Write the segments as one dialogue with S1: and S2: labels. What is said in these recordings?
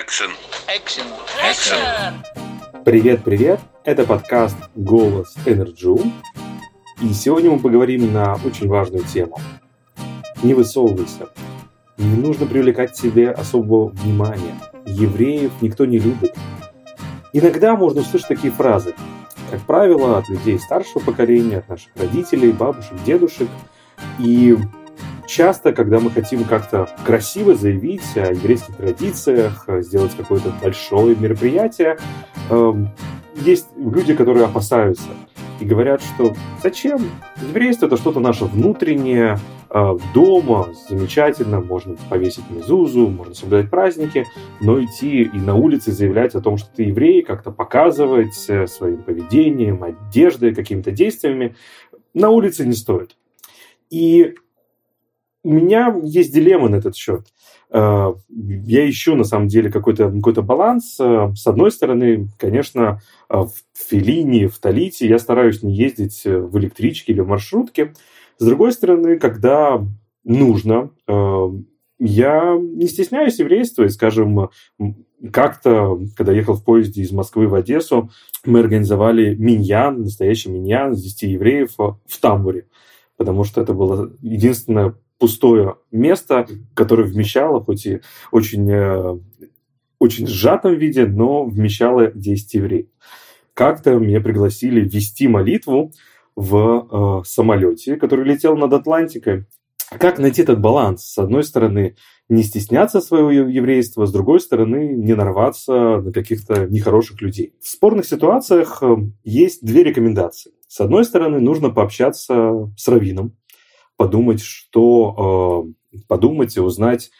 S1: Action.
S2: Action. Action.
S3: Привет-привет! Это подкаст «Голос EnerJew». И сегодня мы поговорим на очень важную тему. Не высовывайся. Не нужно привлекать к себе особого внимания. Евреев никто не любит. Иногда можно услышать такие фразы. Как правило, от людей старшего поколения, от наших родителей, бабушек, дедушек. И часто, когда мы хотим как-то красиво заявить о еврейских традициях, сделать какое-то большое мероприятие, эм, есть люди, которые опасаются и говорят, что зачем? Еврейство это что-то наше внутреннее, э, дома замечательно, можно повесить мезузу, можно соблюдать праздники, но идти и на улице заявлять о том, что ты еврей, как-то показывать э, своим поведением, одеждой, какими-то действиями, на улице не стоит. И у меня есть дилемма на этот счет. Э, я ищу, на самом деле, какой-то какой баланс. Э, с одной стороны, конечно, э, в Филине, в Талите я стараюсь не ездить в электричке или в маршрутке. С другой стороны, когда нужно, я не стесняюсь еврейства, и, скажем, как-то, когда ехал в поезде из Москвы в Одессу, мы организовали миньян, настоящий миньян с 10 евреев в Тамбуре, потому что это было единственное пустое место, которое вмещало, хоть и очень, э, очень сжатом виде, но вмещало 10 евреев. Как-то меня пригласили вести молитву в э, самолете, который летел над Атлантикой. Как найти этот баланс? С одной стороны, не стесняться своего еврейства, с другой стороны, не нарваться на каких-то нехороших людей. В спорных ситуациях э, есть две рекомендации. С одной стороны, нужно пообщаться с раввином, подумать, что э, подумать и узнать,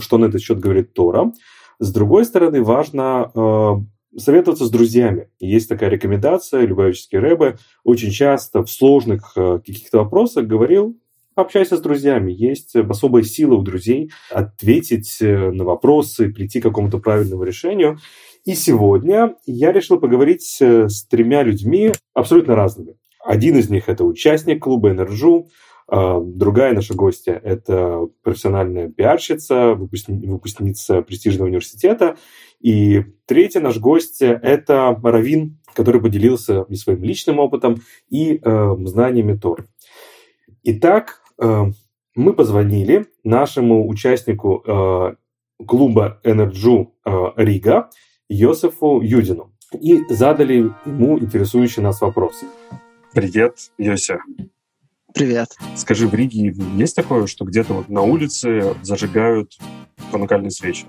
S3: что на этот счет говорит Тора. С другой стороны, важно э, советоваться с друзьями. Есть такая рекомендация, Любавический Рэбе очень часто в сложных э, каких-то вопросах говорил, общайся с друзьями. Есть особая сила у друзей ответить на вопросы, прийти к какому-то правильному решению. И сегодня я решил поговорить с тремя людьми абсолютно разными. Один из них – это участник клуба «EnerJew», другая наша гостья – это профессиональная пиарщица, выпускница престижного университета. И третья наш гость – это раввин, который поделился и своим личным опытом, и э, знаниями Торы. Итак, э, мы позвонили нашему участнику э, клуба EnerJew э, Рига Йосифу Юдину и задали ему интересующие нас вопросы.
S4: Привет, Йося.
S5: Привет.
S4: Скажи, в Риге есть такое, что где-то вот на улице зажигают ханукальные свечи?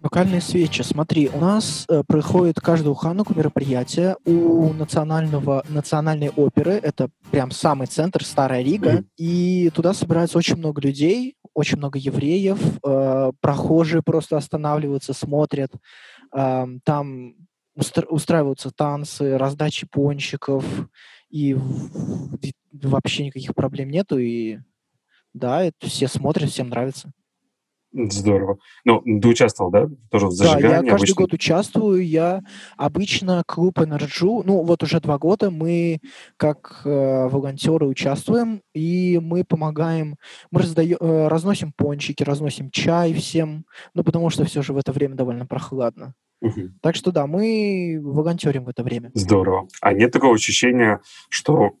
S5: Ханукальные свечи. Смотри, у нас э, проходит каждую хануку мероприятие у национального, национальной оперы. Это прям самый центр, Старая Рига. Mm-hmm. И туда собирается очень много людей, очень много евреев. Э, прохожие просто останавливаются, смотрят. Э, там устраиваются танцы, раздачи пончиков и вообще никаких проблем нету, и да, это все смотрят, всем нравится.
S4: Здорово. Ну, ты участвовал, да, тоже в зажигании?
S5: Да, я каждый
S4: обычно?
S5: год участвую. Я обычно клуб EnerJew, ну, вот уже два года мы как э, волонтеры участвуем, и мы помогаем, мы раздаем, э, разносим пончики, разносим чай всем, ну, потому что все же в это время довольно прохладно. Угу. Так что да, мы волонтерим в это время.
S4: Здорово. А нет такого ощущения, что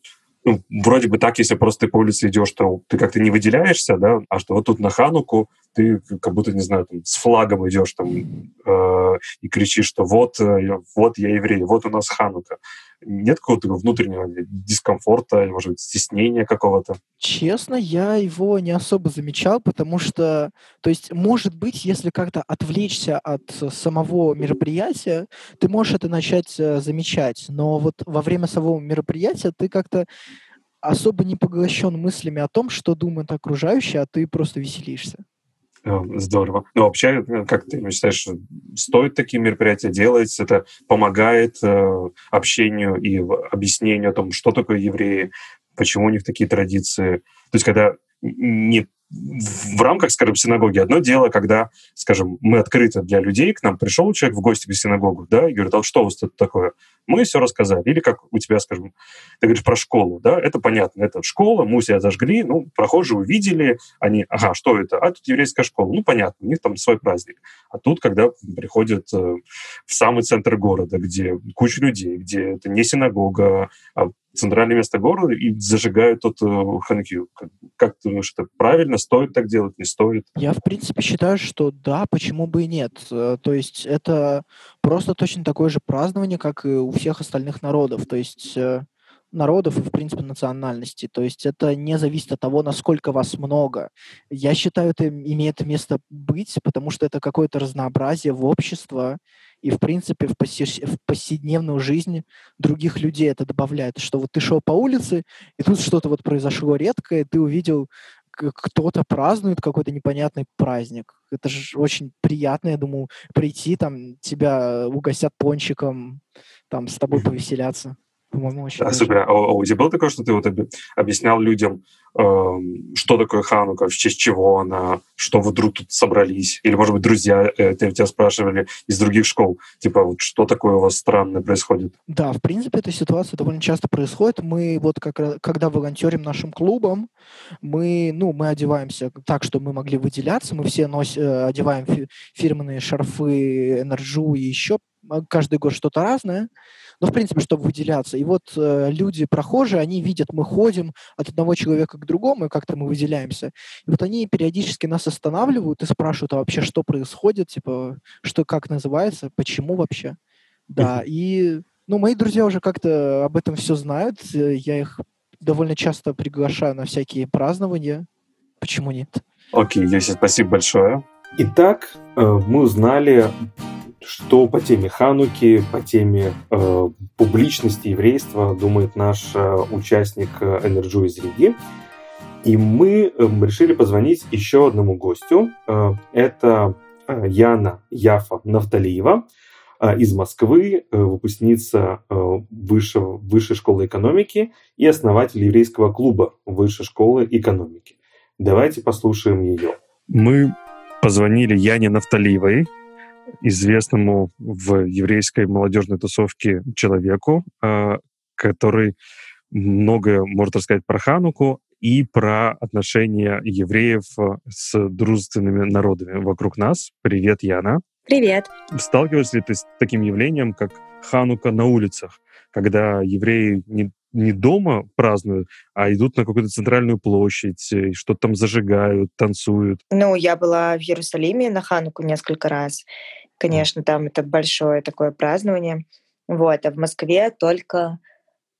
S4: ну, вроде бы так, если просто ты по улице идешь, то ты как-то не выделяешься, да, а что вот тут на Хануку ты как будто, не знаю, там, с флагом идешь там э, и кричишь, что вот, э, вот я еврей, вот у нас Ханука. Нет какого-то внутреннего дискомфорта, может быть, стеснения какого-то?
S5: Честно, я его не особо замечал, потому что, то есть, может быть, если как-то отвлечься от самого мероприятия, ты можешь это начать э, замечать, но вот во время самого мероприятия ты как-то особо не поглощен мыслями о том, что думают окружающие, а ты просто веселишься.
S4: Э, здорово. Ну, вообще, э, как ты считаешь, стоит такие мероприятия делать? Это помогает э, общению и объяснению о том, что такое евреи, почему у них такие традиции. То есть, когда не в рамках, скажем, синагоги. Одно дело, когда, скажем, мы открыты для людей, к нам пришел человек в гости к синагогу, да, и говорит, а что у вас тут такое?
S3: мы все рассказали. Или как у тебя, скажем, ты говоришь про школу, да, это понятно, это школа, мы у себя зажгли, ну, прохожие увидели, они, ага, что это? А тут еврейская школа. Ну, понятно, у них там свой праздник. А тут, когда приходят э, в самый центр города, где куча людей, где это не синагога, а центральное место города и зажигают тот э, Ханкью. Как, как ты думаешь, это правильно? Стоит так делать? Не стоит?
S5: Я, в принципе, считаю, что да, почему бы и нет. Э, то есть это просто точно такое же празднование, как и у всех остальных народов. То есть э, народов и, в принципе, национальностей. То есть это не зависит от того, насколько вас много. Я считаю, это имеет место быть, потому что это какое-то разнообразие в общество, и, в принципе, в, посе- в повседневную жизнь других людей это добавляет. Что вот ты шел по улице, и тут что-то вот произошло редкое, ты увидел, кто-то празднует какой-то непонятный праздник. Это же очень приятно, я думаю, прийти, там, тебя угостят пончиком, там, с тобой повеселяться. По-моему, очень
S3: да, супер. А, а у тебя было такое, что ты вот объяснял людям, э, что такое Ханука, в честь чего она, что вы вдруг тут собрались? Или, может быть, друзья э, тебя спрашивали из других школ, типа, вот что такое у вас странное происходит?
S5: Да, в принципе, эта ситуация довольно часто происходит. Мы вот как когда волонтерим нашим клубом, мы, ну, мы одеваемся так, чтобы мы могли выделяться, мы все носим, э, одеваем фирменные шарфы, энерджу и еще каждый год что-то разное ну, в принципе, чтобы выделяться. И вот э, люди, прохожие, они видят, мы ходим от одного человека к другому, и как-то мы выделяемся. И вот они периодически нас останавливают и спрашивают, а вообще что происходит, типа, что, как называется, почему вообще. Да, и, ну, мои друзья уже как-то об этом все знают, я их довольно часто приглашаю на всякие празднования. Почему нет?
S3: Окей, okay, Йоси, спасибо большое.
S6: Итак, э, мы узнали что по теме Хануки, по теме э, публичности еврейства думает наш э, участник EnerJew из Риги. И мы э, решили позвонить еще одному гостю. Э, это э, Яна Яфа Нафталиева э, из Москвы, э, выпускница э, высшего, высшей школы экономики и основатель еврейского клуба Высшей школы экономики. Давайте послушаем ее.
S3: Мы позвонили Яне Нафталиевой, известному в еврейской молодежной тусовке человеку, а, который многое может рассказать про Хануку и про отношения евреев а, с дружественными народами вокруг нас. Привет, Яна.
S1: Привет.
S3: Сталкиваешься ли ты с таким явлением, как Ханука на улицах, когда евреи не не дома празднуют, а идут на какую-то центральную площадь, и что-то там зажигают, танцуют.
S1: Ну, я была в Иерусалиме на Хануку несколько раз. Конечно, там это большое такое празднование. Вот, а в Москве только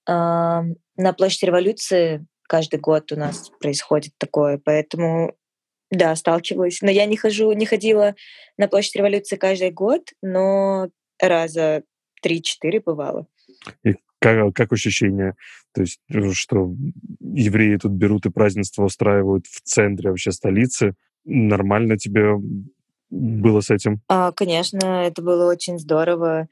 S1: э, на площади революции каждый год у нас происходит такое, поэтому да, сталкивалась. Но я не хожу, не ходила на площадь революции каждый год, но раза три-четыре бывало.
S3: И как, как ощущение? То есть, э, что евреи тут берут и празднество устраивают в центре вообще столицы. Нормально тебе было с этим?
S1: А, конечно, это было очень здорово.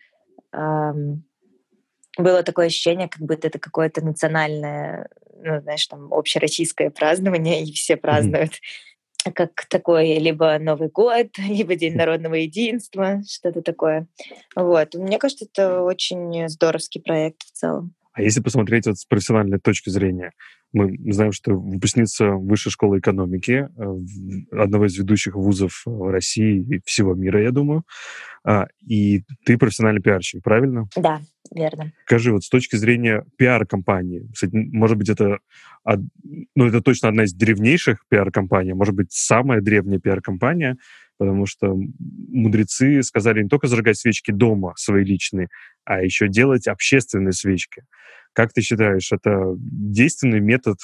S1: Было такое ощущение, как будто это какое-то национальное, ну, знаешь, там, общероссийское празднование, и все празднуют. Mm-hmm. Как такой либо Новый год, либо День народного единства, что-то такое. Вот. Мне кажется, это очень здоровский проект в целом.
S3: А если посмотреть вот с профессиональной точки зрения, мы знаем, что выпускница Высшей школы экономики, э, одного из ведущих вузов России и всего мира, я думаю. А, и ты профессиональный пиарщик, правильно?
S1: Да, верно.
S3: Скажи, вот с точки зрения пиар-компании, может быть, это, ну, это точно одна из древнейших пиар-компаний, а может быть, самая древняя пиар-компания, потому что мудрецы сказали не только зажигать свечки дома свои личные, а еще делать общественные свечки. Как ты считаешь, это действенный метод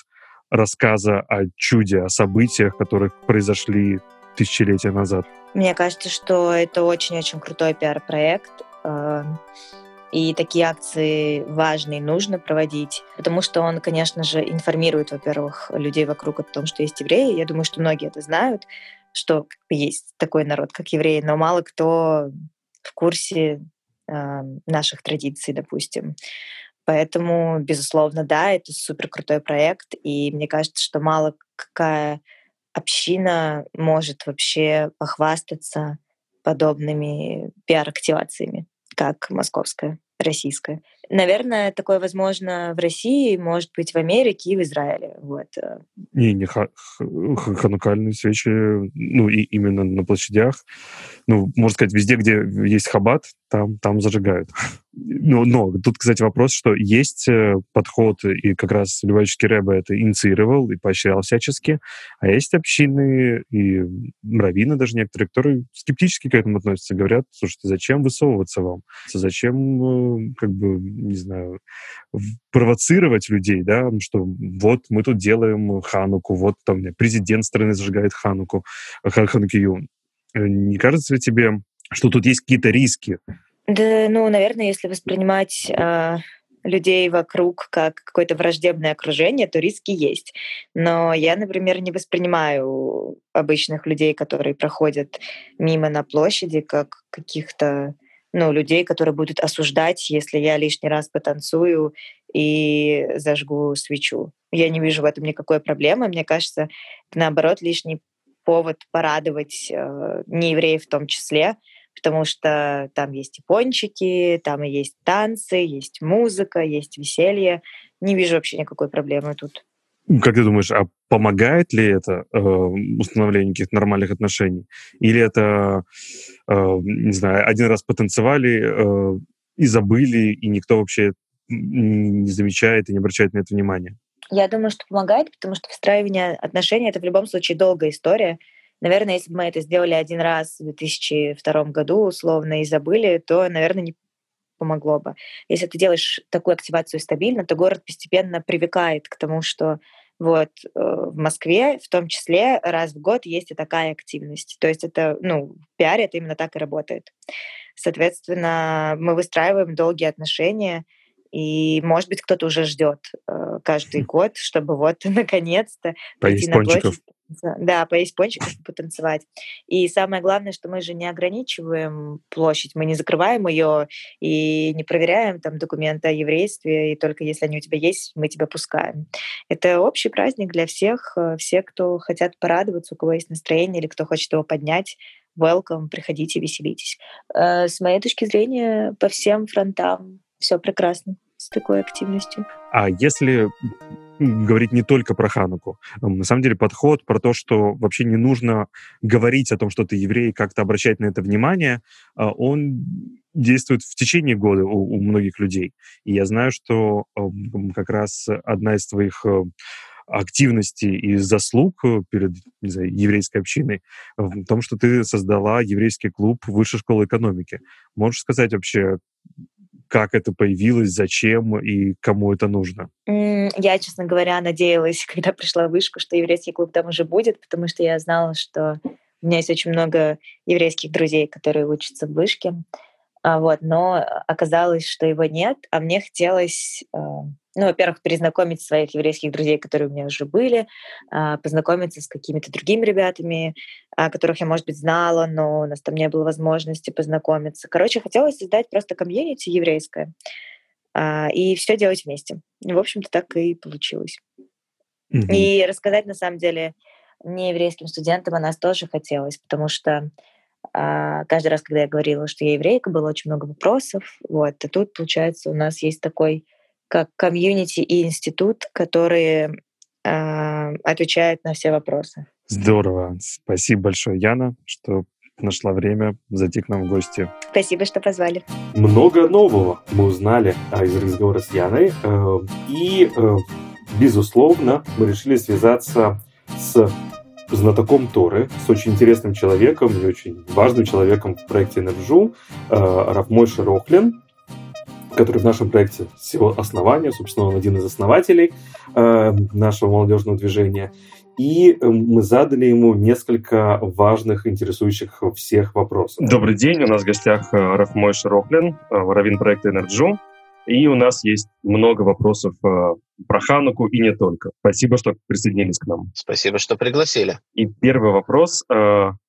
S3: рассказа о чуде, о событиях, которые произошли тысячелетия назад?
S1: Мне кажется, что это очень-очень крутой пиар-проект. Эм, и такие акции важны и нужно проводить, потому что он, конечно же, информирует, во-первых, людей вокруг о том, что есть евреи. Я думаю, что многие это знают, что есть такой народ, как евреи, но мало кто в курсе э, наших традиций, допустим. Поэтому, безусловно, да, это супер крутой проект, и мне кажется, что мало какая община может вообще похвастаться подобными пиар-активациями, как московская, российская. Наверное, такое возможно в России, может быть, в Америке и в Израиле. Вот. Э.
S3: Не, не ха- ханукальные свечи, ну, и именно на площадях. Ну, можно сказать, везде, где есть хабат, там, там зажигают. Но, но тут, кстати, вопрос, что есть э, подход, и как раз Любавический Рэбе это инициировал и поощрял всячески, а есть общины и раввины даже некоторые, которые скептически к этому относятся, говорят, слушайте, зачем высовываться вам? Зачем, э, как бы, не знаю, провоцировать людей, да, что вот мы тут делаем хануку, вот там президент страны зажигает хануку, ханукию. Э, не кажется ли тебе, что тут есть какие-то риски?
S1: Да, ну, наверное, если воспринимать э, людей вокруг как какое-то враждебное окружение, то риски есть. Но я, например, не воспринимаю обычных людей, которые проходят мимо на площади, как каких-то ну, людей, которые будут осуждать, если я лишний раз потанцую и зажгу свечу. Я не вижу в этом никакой проблемы. Мне кажется, наоборот, лишний повод порадовать э, неевреев в том числе, потому что там есть и пончики, там и есть танцы, есть музыка, есть веселье. Не вижу вообще никакой проблемы тут.
S3: Как ты думаешь, а помогает ли это э, установлению каких-то нормальных отношений? Или это, э, не знаю, один раз потанцевали э, и забыли, и никто вообще не замечает и не обращает на это внимания?
S1: Я думаю, что помогает, потому что встраивание отношений — это в любом случае долгая история. Наверное, если бы мы это сделали один раз в 2002 году, условно, и забыли, то, наверное, не помогло бы. Если ты делаешь такую активацию стабильно, то город постепенно привыкает к тому, что вот э, в Москве в том числе раз в год есть и такая активность. То есть это, ну, в пиаре это именно так и работает. Соответственно, мы выстраиваем долгие отношения, и, может быть, кто-то уже ждет э, каждый год, чтобы вот наконец-то
S3: пойти на площадь.
S1: Да, поесть пончиков и потанцевать. И самое главное, что мы же не ограничиваем площадь, мы не закрываем ее и не проверяем там документы о еврействе, и только если они у тебя есть, мы тебя пускаем. Это общий праздник для всех, э, все, кто хотят порадоваться, у кого есть настроение или кто хочет его поднять, welcome, приходите, веселитесь. Э, с моей точки зрения, по всем фронтам все прекрасно с такой активностью.
S3: А если говорить не только про Хануку. На самом деле подход про то, что вообще не нужно говорить о том, что ты еврей, как-то обращать на это внимание, а, он действует в течение года у, у многих людей. И я знаю, что как раз одна из твоих э, активностей и заслуг перед не знаю, еврейской общиной в том, что ты создала еврейский клуб Высшей школы экономики. Можешь сказать вообще, как это появилось, зачем и кому это нужно?
S1: Я, честно говоря, надеялась, когда пришла в вышку, что еврейский клуб там уже будет, потому что я знала, что у меня есть очень много еврейских друзей, которые учатся в вышке. А, вот, но оказалось, что его нет, а мне хотелось э, ну, во-первых, перезнакомить своих еврейских друзей, которые у меня уже были, а, познакомиться с какими-то другими ребятами, которых я, может быть, знала, но у нас там не было возможности познакомиться. Короче, хотелось создать просто комьюнити еврейское а, и все делать вместе. в общем-то, так и получилось. Mm-hmm. И рассказать, на самом деле, нееврейским студентам о нас тоже хотелось, потому что каждый раз, когда я говорила, что я еврейка, было очень много вопросов. Вот. А тут, получается, у нас есть такой как комьюнити и институт, которые э, отвечают на все вопросы.
S3: Здорово. Спасибо большое, Яна, что нашла время зайти к нам в гости.
S1: Спасибо, что позвали.
S4: Много нового мы узнали а, из разговора с Яной. Э, и, э, безусловно, мы решили связаться с знатоком Торы, с очень интересным человеком и очень важным человеком в проекте EnerJew, э, рав Мойше Рохлин который в нашем проекте с его основания, собственно, он один из основателей э, нашего молодежного движения. И э, мы задали ему несколько важных, интересующих всех вопросов.
S3: Добрый день, у нас в гостях рав Мойше Рохлин, э, раввин проекта EnerJew. И у нас есть много вопросов про Хануку и не только. Спасибо, что присоединились к нам.
S2: Спасибо, что пригласили.
S3: И первый вопрос.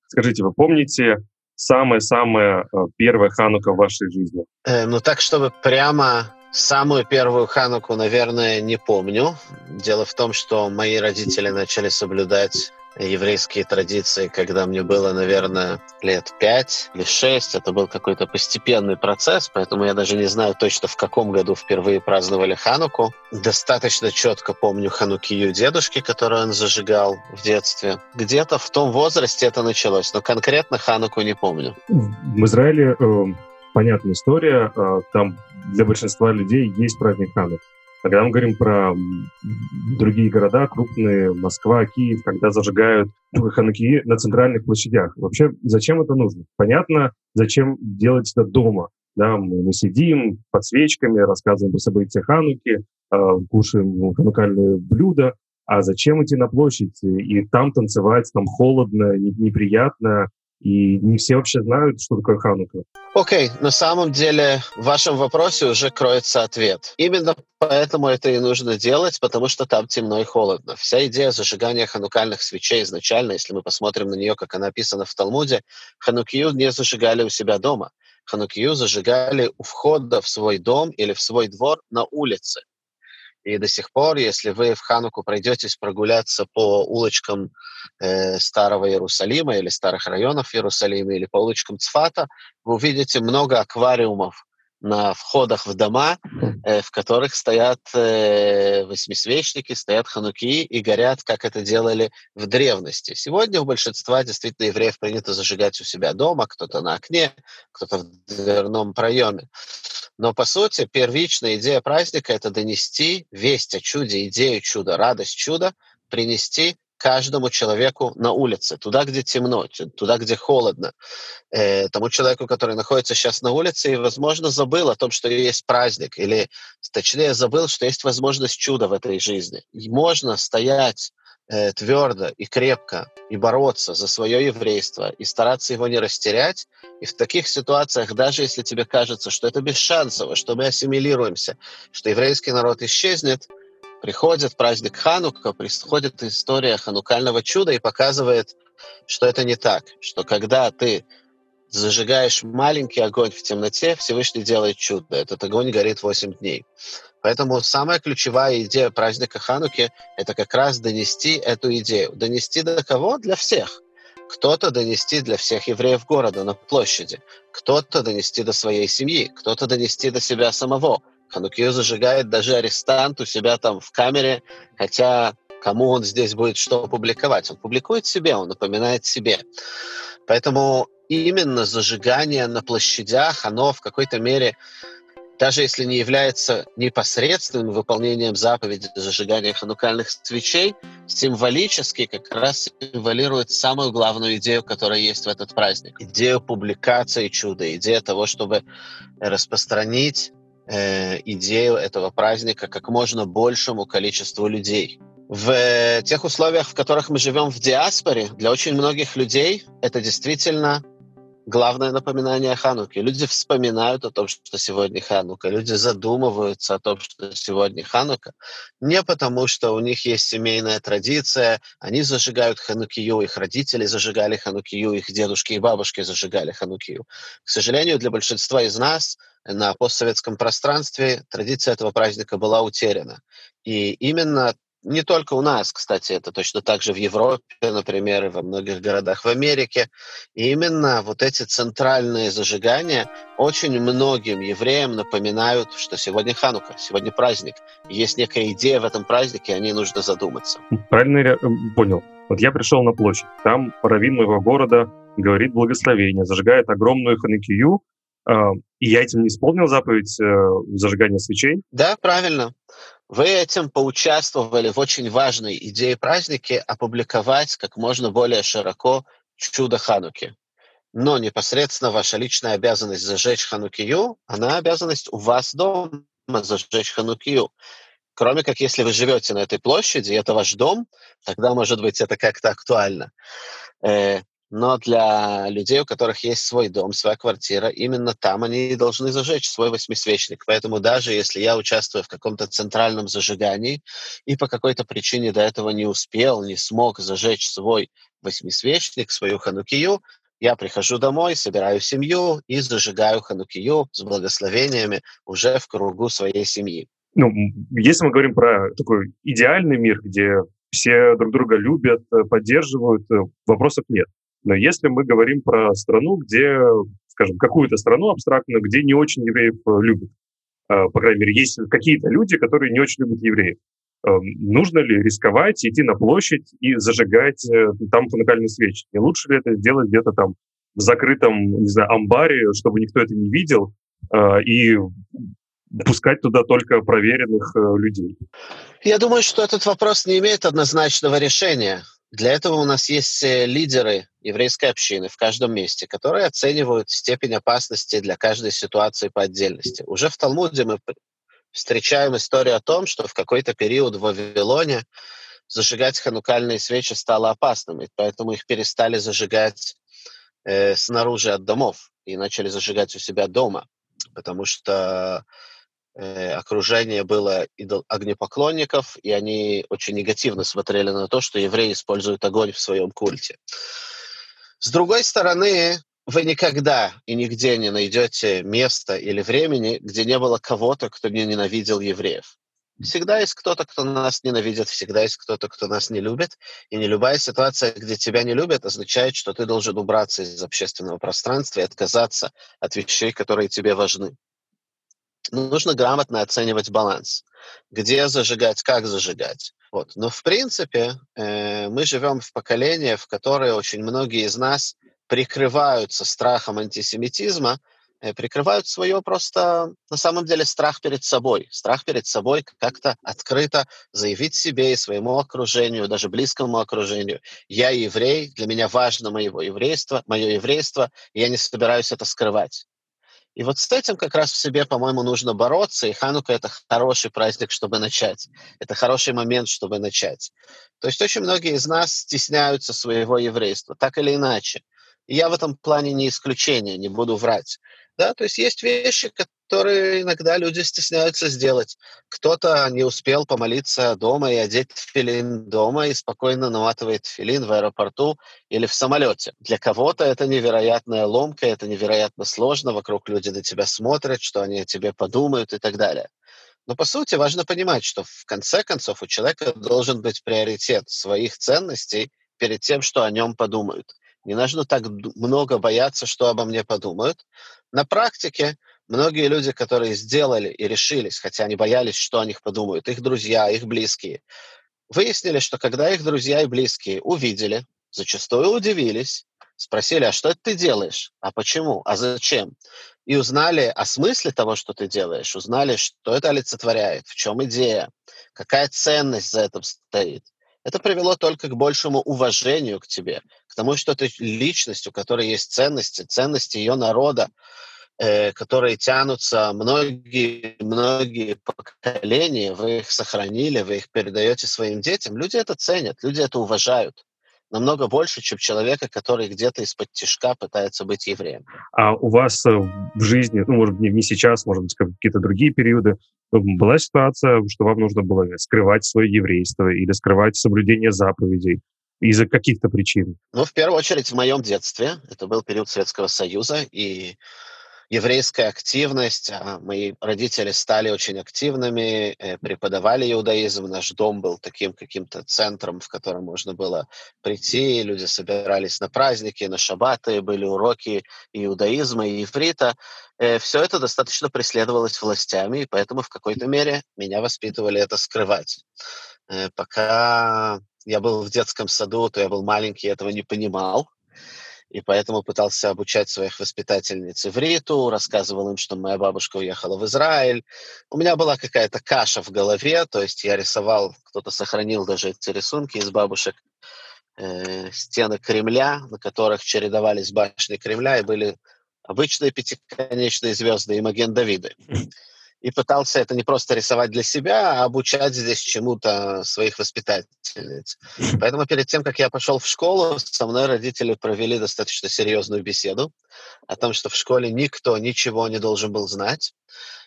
S3: Скажите, вы помните самая-самая э, первая ханука в вашей жизни?
S2: Э, ну так, чтобы прямо самую первую хануку, наверное, не помню. Дело в том, что мои родители начали соблюдать еврейские традиции, когда мне было, наверное, лет пять или шесть. Это был какой-то постепенный процесс, поэтому я даже не знаю точно, в каком году впервые праздновали Хануку. Достаточно четко помню Ханукию дедушки, которую он зажигал в детстве. Где-то в том возрасте это началось, но конкретно Хануку не помню.
S4: В Израиле э, понятная история. Э, там для большинства людей есть праздник Ханук. Когда мы говорим про другие города, крупные, Москва, Киев, когда зажигают хануки на центральных площадях, вообще зачем это нужно? Понятно, зачем делать это дома. Да, мы, мы сидим под свечками, рассказываем про события Хануки, э, кушаем ханукальные блюда, а зачем идти на площадь и там танцевать, там холодно, неприятно, и не все вообще знают, что такое Ханука.
S2: Окей, okay, на самом деле в вашем вопросе уже кроется ответ. Именно поэтому это и нужно делать, потому что там темно и холодно. Вся идея зажигания ханукальных свечей изначально, если мы посмотрим на нее, как она описана в Талмуде, ханукию не зажигали у себя дома. Ханукию зажигали у входа в свой дом или в свой двор на улице. И до сих пор, если вы в Хануку пройдетесь прогуляться по улочкам э, Старого Иерусалима или старых районов Иерусалима или по улочкам Цфата, вы увидите много аквариумов на входах в дома, э, в которых стоят э, восьмисвечники, стоят хануки и горят, как это делали в древности. Сегодня у большинства действительно евреев принято зажигать у себя дома, кто-то на окне, кто-то в дверном проеме. Но, по сути, первичная идея праздника – это донести весть о чуде, идею чуда, радость чуда, принести каждому человеку на улице, туда, где темно, туда, где холодно. Э, тому человеку, который находится сейчас на улице и, возможно, забыл о том, что есть праздник, или, точнее, забыл, что есть возможность чуда в этой жизни. И можно стоять э, твердо и крепко и бороться за свое еврейство и стараться его не растерять. И в таких ситуациях, даже если тебе кажется, что это бесшансово, что мы ассимилируемся, что еврейский народ исчезнет – Приходит праздник Ханука, приходит история ханукального чуда и показывает, что это не так, что когда ты зажигаешь маленький огонь в темноте, Всевышний делает чудо. Этот огонь горит 8 дней. Поэтому самая ключевая идея праздника Хануки – это как раз донести эту идею. Донести до кого? Для всех. Кто-то донести для всех евреев города на площади, кто-то донести до своей семьи, кто-то донести до себя самого, Ханукию зажигает даже арестант у себя там в камере, хотя кому он здесь будет что публиковать? Он публикует себе, он напоминает себе. Поэтому именно зажигание на площадях, оно в какой-то мере, даже если не является непосредственным выполнением заповеди зажигания ханукальных свечей, символически как раз символирует самую главную идею, которая есть в этот праздник. Идею публикации чуда, идея того, чтобы распространить э, идею этого праздника как можно большему количеству людей. В тех условиях, в которых мы живем в диаспоре, для очень многих людей это действительно главное напоминание о Хануке. Люди вспоминают о том, что сегодня Ханука. Люди задумываются о том, что сегодня Ханука. Не потому, что у них есть семейная традиция, они зажигают Ханукию, их родители зажигали Ханукию, их дедушки и бабушки зажигали Ханукию. К сожалению, для большинства из нас на постсоветском пространстве традиция этого праздника была утеряна. И именно не только у нас, кстати, это точно так же в Европе, например, и во многих городах в Америке. И именно вот эти центральные зажигания очень многим евреям напоминают, что сегодня Ханука, сегодня праздник. Есть некая идея в этом празднике, о ней нужно задуматься.
S4: Правильно я э, понял. Вот я пришел на площадь, там раввин моего города говорит благословение, зажигает огромную ханукию, а, и я этим не исполнил заповедь э, зажигания свечей?
S2: Да, правильно. Вы этим поучаствовали в очень важной идее праздники опубликовать как можно более широко чудо Хануки. Но непосредственно ваша личная обязанность зажечь Ханукию, она обязанность у вас дома зажечь Ханукию. Кроме как, если вы живете на этой площади, это ваш дом, тогда, может быть, это как-то актуально. Э, но для людей, у которых есть свой дом, своя квартира, именно там они должны зажечь свой восьмисвечник. Поэтому даже если я участвую в каком-то центральном зажигании и по какой-то причине до этого не успел, не смог зажечь свой восьмисвечник, свою ханукию, я прихожу домой, собираю семью и зажигаю ханукию с благословениями уже в кругу своей семьи.
S4: Ну, если мы говорим про такой идеальный мир, где все друг друга любят, поддерживают, вопросов нет. Но если мы говорим про страну, где, скажем, какую-то страну абстрактную, где не очень евреев любят, по крайней мере, есть какие-то люди, которые не очень любят евреев, Эм, нужно ли рисковать, идти на площадь и зажигать э, там ханукальные свечи? Не лучше ли это сделать где-то там в закрытом, не знаю, амбаре, чтобы никто это не видел, э, и пускать туда только проверенных э, людей?
S2: Я думаю, что этот вопрос не имеет однозначного решения. Для этого у нас есть лидеры еврейской общины в каждом месте, которые оценивают степень опасности для каждой ситуации по отдельности. Уже в Талмуде мы встречаем историю о том, что в какой-то период в Вавилоне зажигать ханукальные свечи стало опасным, и поэтому их перестали зажигать э, снаружи от домов и начали зажигать у себя дома, потому что э, окружение было огнепоклонников, и они очень негативно смотрели на то, что евреи используют огонь в своем культе. С другой стороны, вы никогда и нигде не найдете места или времени, где не было кого-то, кто не ненавидел евреев. Всегда есть кто-то, кто нас ненавидит, всегда есть кто-то, кто нас не любит. И не любая ситуация, где тебя не любят, означает, что ты должен убраться из общественного пространства и отказаться от вещей, которые тебе важны. Но нужно грамотно оценивать баланс. Где зажигать, как зажигать. Вот. Но в принципе э, мы живем в поколении, в которое очень многие из нас прикрываются страхом антисемитизма, э, прикрывают свое просто, на самом деле, страх перед собой. Страх перед собой как-то открыто заявить себе и своему окружению, даже близкому окружению, я еврей, для меня важно моего еврейство, мое еврейство, и я не собираюсь это скрывать. И вот с этим как раз в себе, по-моему, нужно бороться, и Ханука — это хороший праздник, чтобы начать. Это хороший момент, чтобы начать. То есть очень многие из нас стесняются своего еврейства, так или иначе. И я в этом плане не исключение, не буду врать. Да, то есть есть вещи, которые иногда люди стесняются сделать. Кто-то не успел помолиться дома и одеть филин дома и спокойно наматывает филин в аэропорту или в самолете. Для кого-то это невероятная ломка, это невероятно сложно, вокруг люди на тебя смотрят, что они о тебе подумают и так далее. Но по сути важно понимать, что в конце концов у человека должен быть приоритет своих ценностей перед тем, что о нем подумают. Не нужно так много бояться, что обо мне подумают. На практике многие люди, которые сделали и решились, хотя они боялись, что о них подумают, их друзья, их близкие, выяснили, что когда их друзья и близкие увидели, зачастую удивились, спросили, а что это ты делаешь? А почему? А зачем? И узнали о смысле того, что ты делаешь, узнали, что это олицетворяет, в чем идея, какая ценность за этим стоит это привело только к большему уважению к тебе, к тому, что ты личность, у которой есть ценности, ценности ее народа, э, которые тянутся многие-многие поколения, вы их сохранили, вы их передаете своим детям. Люди это ценят, люди это уважают намного больше, чем человека, который где-то из-под тяжка пытается быть евреем.
S4: А у вас э, в жизни, ну, может быть, не сейчас, может быть, какие-то другие периоды, была ситуация, что вам нужно было скрывать свое еврейство или скрывать соблюдение заповедей из-за каких-то причин?
S2: Ну, в первую очередь, в моем детстве. Это был период Советского Союза, и еврейская активность. А, мои родители стали очень активными, э, преподавали иудаизм. Наш дом был таким каким-то центром, в котором можно было прийти. Люди собирались на праздники, на шаббаты, были уроки иудаизма и иврита. Э, Все это достаточно преследовалось властями, и поэтому в какой-то мере меня воспитывали это скрывать. Э, пока я был в детском саду, то я был маленький, этого не понимал и поэтому пытался обучать своих воспитательниц ивриту, рассказывал им, что моя бабушка уехала в Израиль. У меня была какая-то каша в голове, то есть я рисовал, кто-то сохранил даже эти рисунки из бабушек, э, стены Кремля, на которых чередовались башни Кремля, и были обычные пятиконечные звезды и Маген Давиды и пытался это не просто рисовать для себя, а обучать здесь чему-то своих воспитательниц. Поэтому перед тем, как я пошел в школу, со мной родители провели достаточно серьезную беседу о том, что в школе никто ничего не должен был знать.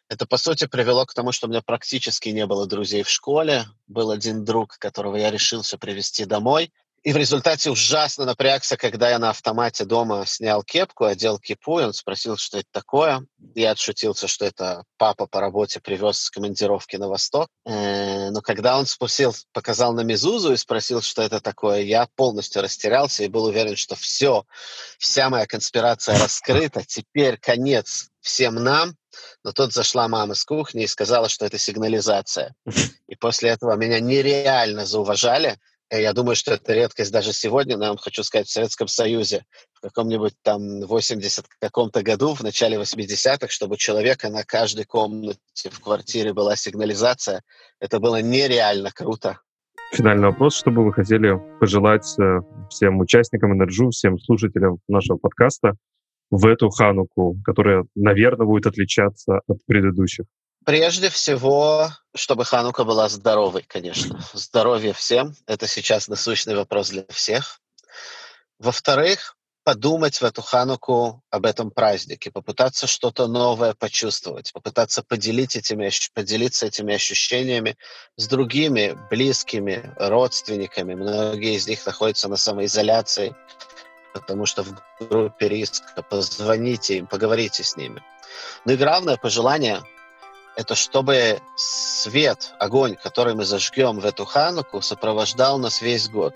S2: Это, по сути, привело к тому, что у меня практически не было друзей в школе. Был один друг, которого я решился привести домой, И в результате ужасно напрягся, когда я на автомате дома снял кепку, одел кипу, и он спросил, что это такое. Я отшутился, что это папа по работе привез с командировки на восток. Э, но когда он спустил, показал на Мизузу и спросил, что это такое, я полностью растерялся и был уверен, что все, вся моя конспирация раскрыта, теперь конец всем нам. Но тут зашла мама с кухни и сказала, что это сигнализация. И после этого меня нереально зауважали, я думаю, что это редкость даже сегодня, но я вам хочу сказать, в Советском Союзе в каком-нибудь там 80 каком-то году, в начале 80-х, чтобы у человека на каждой комнате в квартире была сигнализация, это было нереально круто.
S4: Финальный вопрос, что бы вы хотели пожелать э, всем участникам EnerJew, всем слушателям нашего подкаста в эту хануку, которая, наверное, будет отличаться от предыдущих?
S2: Прежде всего, чтобы Ханука была здоровой, конечно. Здоровье всем. Это сейчас насущный вопрос для всех. Во-вторых, подумать в эту Хануку об этом празднике, попытаться что-то новое почувствовать, попытаться поделить этими, поделиться этими ощущениями с другими близкими, родственниками. Многие из них находятся на самоизоляции, потому что в группе риска. Позвоните им, поговорите с ними. Ну и главное пожелание это чтобы свет, огонь, который мы зажгем в эту хануку, сопровождал нас весь год.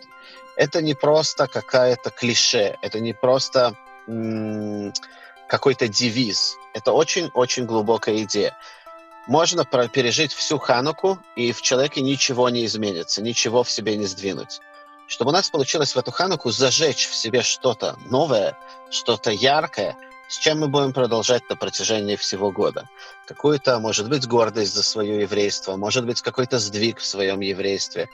S2: Это не просто какая-то клише, это не просто какой-то девиз. Это очень-очень глубокая идея. Можно пережить всю хануку, и в человеке ничего не изменится, ничего в себе не сдвинуть. Чтобы у нас получилось в эту хануку зажечь в себе что-то новое, что-то яркое – с чем мы будем продолжать на протяжении всего года. Какую-то, может быть, гордость за свое еврейство, может быть, какой-то сдвиг в своем еврействе,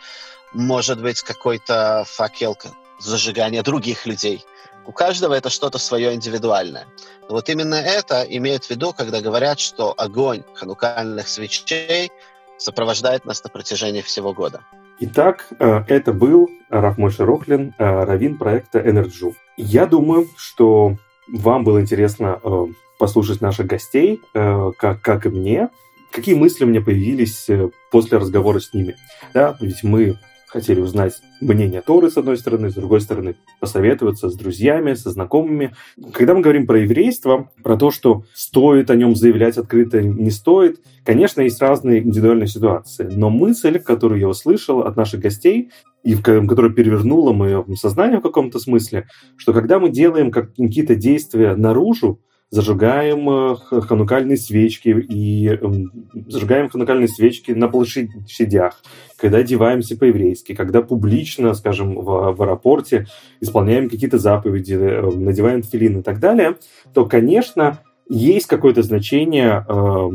S2: может быть, какой-то факел зажигания других людей. У каждого это что-то свое индивидуальное. Но вот именно это имеют в виду, когда говорят, что огонь ханукальных свечей сопровождает нас на протяжении всего года.
S3: Итак, э, это был Рав Мойша Рохлин, э, раввин проекта EnerJew. Я думаю, что вам было интересно э, послушать наших гостей, э, как, как и мне. Какие мысли у меня появились э, после разговора с ними? Да, ведь мы хотели узнать мнение Торы, с одной стороны, с другой стороны, посоветоваться с друзьями, со знакомыми. Когда мы говорим про еврейство, про то, что стоит о нем заявлять открыто, не стоит, конечно, есть разные индивидуальные ситуации. Но мысль, которую я услышал от наших гостей, и которая перевернула мое сознание в каком-то смысле, что когда мы делаем какие-то действия наружу, зажигаем э, ханукальные свечки и эм, зажигаем ханукальные свечки на площадях, когда одеваемся по-еврейски, когда публично, скажем, в, в аэропорте исполняем какие-то заповеди, э, надеваем филин и так далее, то, конечно, есть какое-то значение э,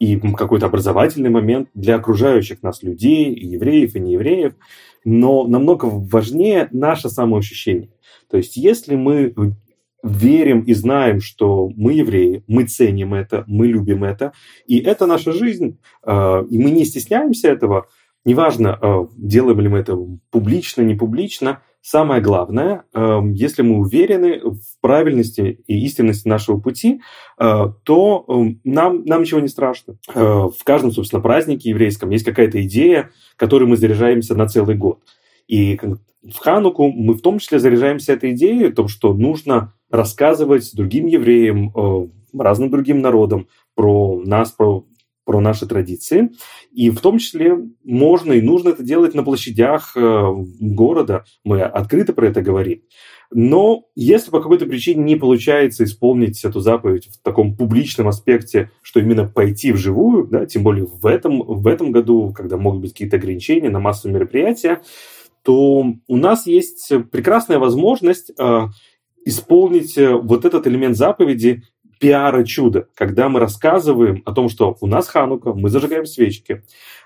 S3: и какой-то образовательный момент для окружающих нас людей, и евреев, и неевреев, но намного важнее наше самоощущение. То есть если мы верим и знаем, что мы евреи, мы ценим это, мы любим это, и это наша жизнь, а, и мы не стесняемся этого, неважно, а, делаем ли мы это публично, не публично, самое главное, а, если мы уверены в правильности и истинности нашего пути, то нам, нам ничего не страшно. В каждом, собственно, празднике еврейском есть какая-то идея, которой мы заряжаемся на целый год. И в Хануку мы в том числе заряжаемся этой идеей о том, что нужно рассказывать другим евреям, э, разным другим народам про нас, про, про наши традиции. И в том числе можно и нужно это делать на площадях э, города. Мы открыто про это говорим. Но если по какой-то причине не получается исполнить эту заповедь в таком публичном аспекте, что именно пойти вживую, да, тем более в этом, в этом году, когда могут быть какие-то ограничения на массовые мероприятия, то у нас есть прекрасная возможность э, исполнить э, вот этот элемент заповеди пиара чуда, когда мы рассказываем о том, что у нас Ханука, мы зажигаем свечки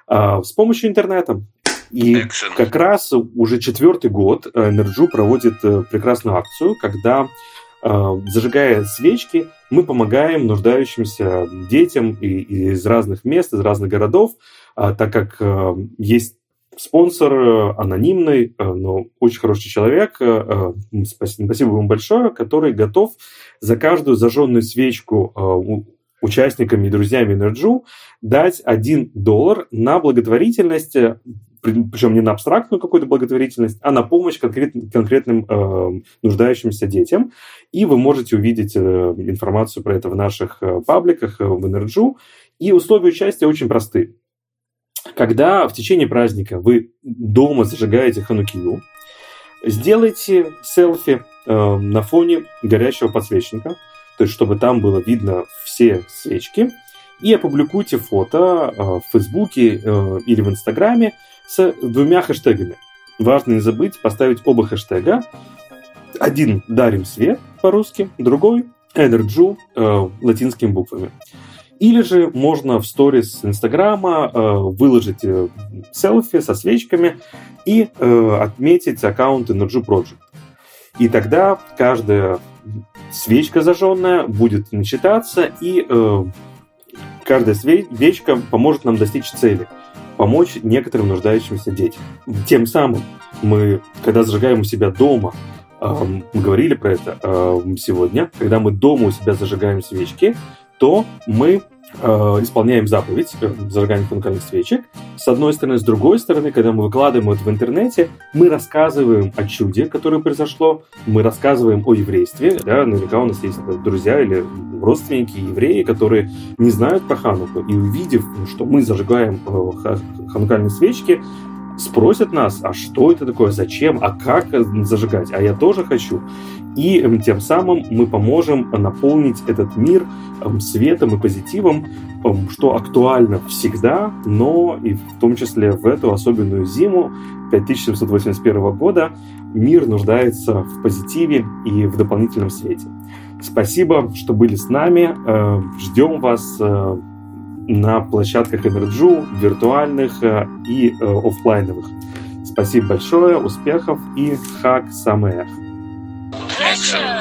S3: э, с помощью интернета. И Excellent. как раз уже четвертый год EnerJew проводит э, прекрасную акцию, когда зажигая свечки, мы помогаем нуждающимся детям из разных мест, из разных городов, так как есть Спонсор э, анонимный, э, но очень хороший человек, э, спасибо, ему большое, который готов за каждую зажженную свечку участниками и друзьями EnerJew дать 1 доллар на благотворительность причем не на абстрактную какую-то благотворительность, а на помощь конкрет, конкретным э, нуждающимся детям. И вы можете увидеть э, информацию про это в наших э, пабликах, э, в EnerJew. И условия участия очень просты. Когда в течение праздника вы дома зажигаете ханукию, сделайте селфи э, на фоне горящего подсвечника, то есть чтобы там было видно все свечки, и опубликуйте фото э, в Фейсбуке э, или в Инстаграме с двумя хэштегами. Важно не забыть поставить оба хэштега. Один «Дарим свет» по-русски, другой «EnerJew» э, латинскими буквами. Или же можно в сторис Инстаграма э, выложить э, селфи со свечками и э, отметить аккаунт EnerJew Project. И тогда каждая свечка зажженная будет учитываться, и э, каждая свечка поможет нам достичь цели помочь некоторым нуждающимся детям. Тем самым мы, когда зажигаем у себя дома, э, мы говорили про это э, сегодня, когда мы дома у себя зажигаем свечки, то мы э, исполняем заповедь э, зажигания ханукальных свечек. С одной стороны. С другой стороны, когда мы выкладываем это в интернете, мы рассказываем о чуде, которое произошло, мы рассказываем о еврействе. Да, наверняка у нас есть друзья или родственники евреи, которые не знают про Хануку. И увидев, что мы зажигаем э, ханукальные свечки, спросят нас, а что это такое, зачем, а как зажигать, а я тоже хочу. И эм, тем самым мы поможем наполнить этот мир эм, светом и позитивом, эм, что актуально всегда, но и в том числе в эту особенную зиму 5781 года мир нуждается в позитиве и в дополнительном свете. Спасибо, что были с нами. Ждем вас э, на площадках Energy, виртуальных э, и э, офлайновых. Спасибо большое, успехов и хак самых. Action!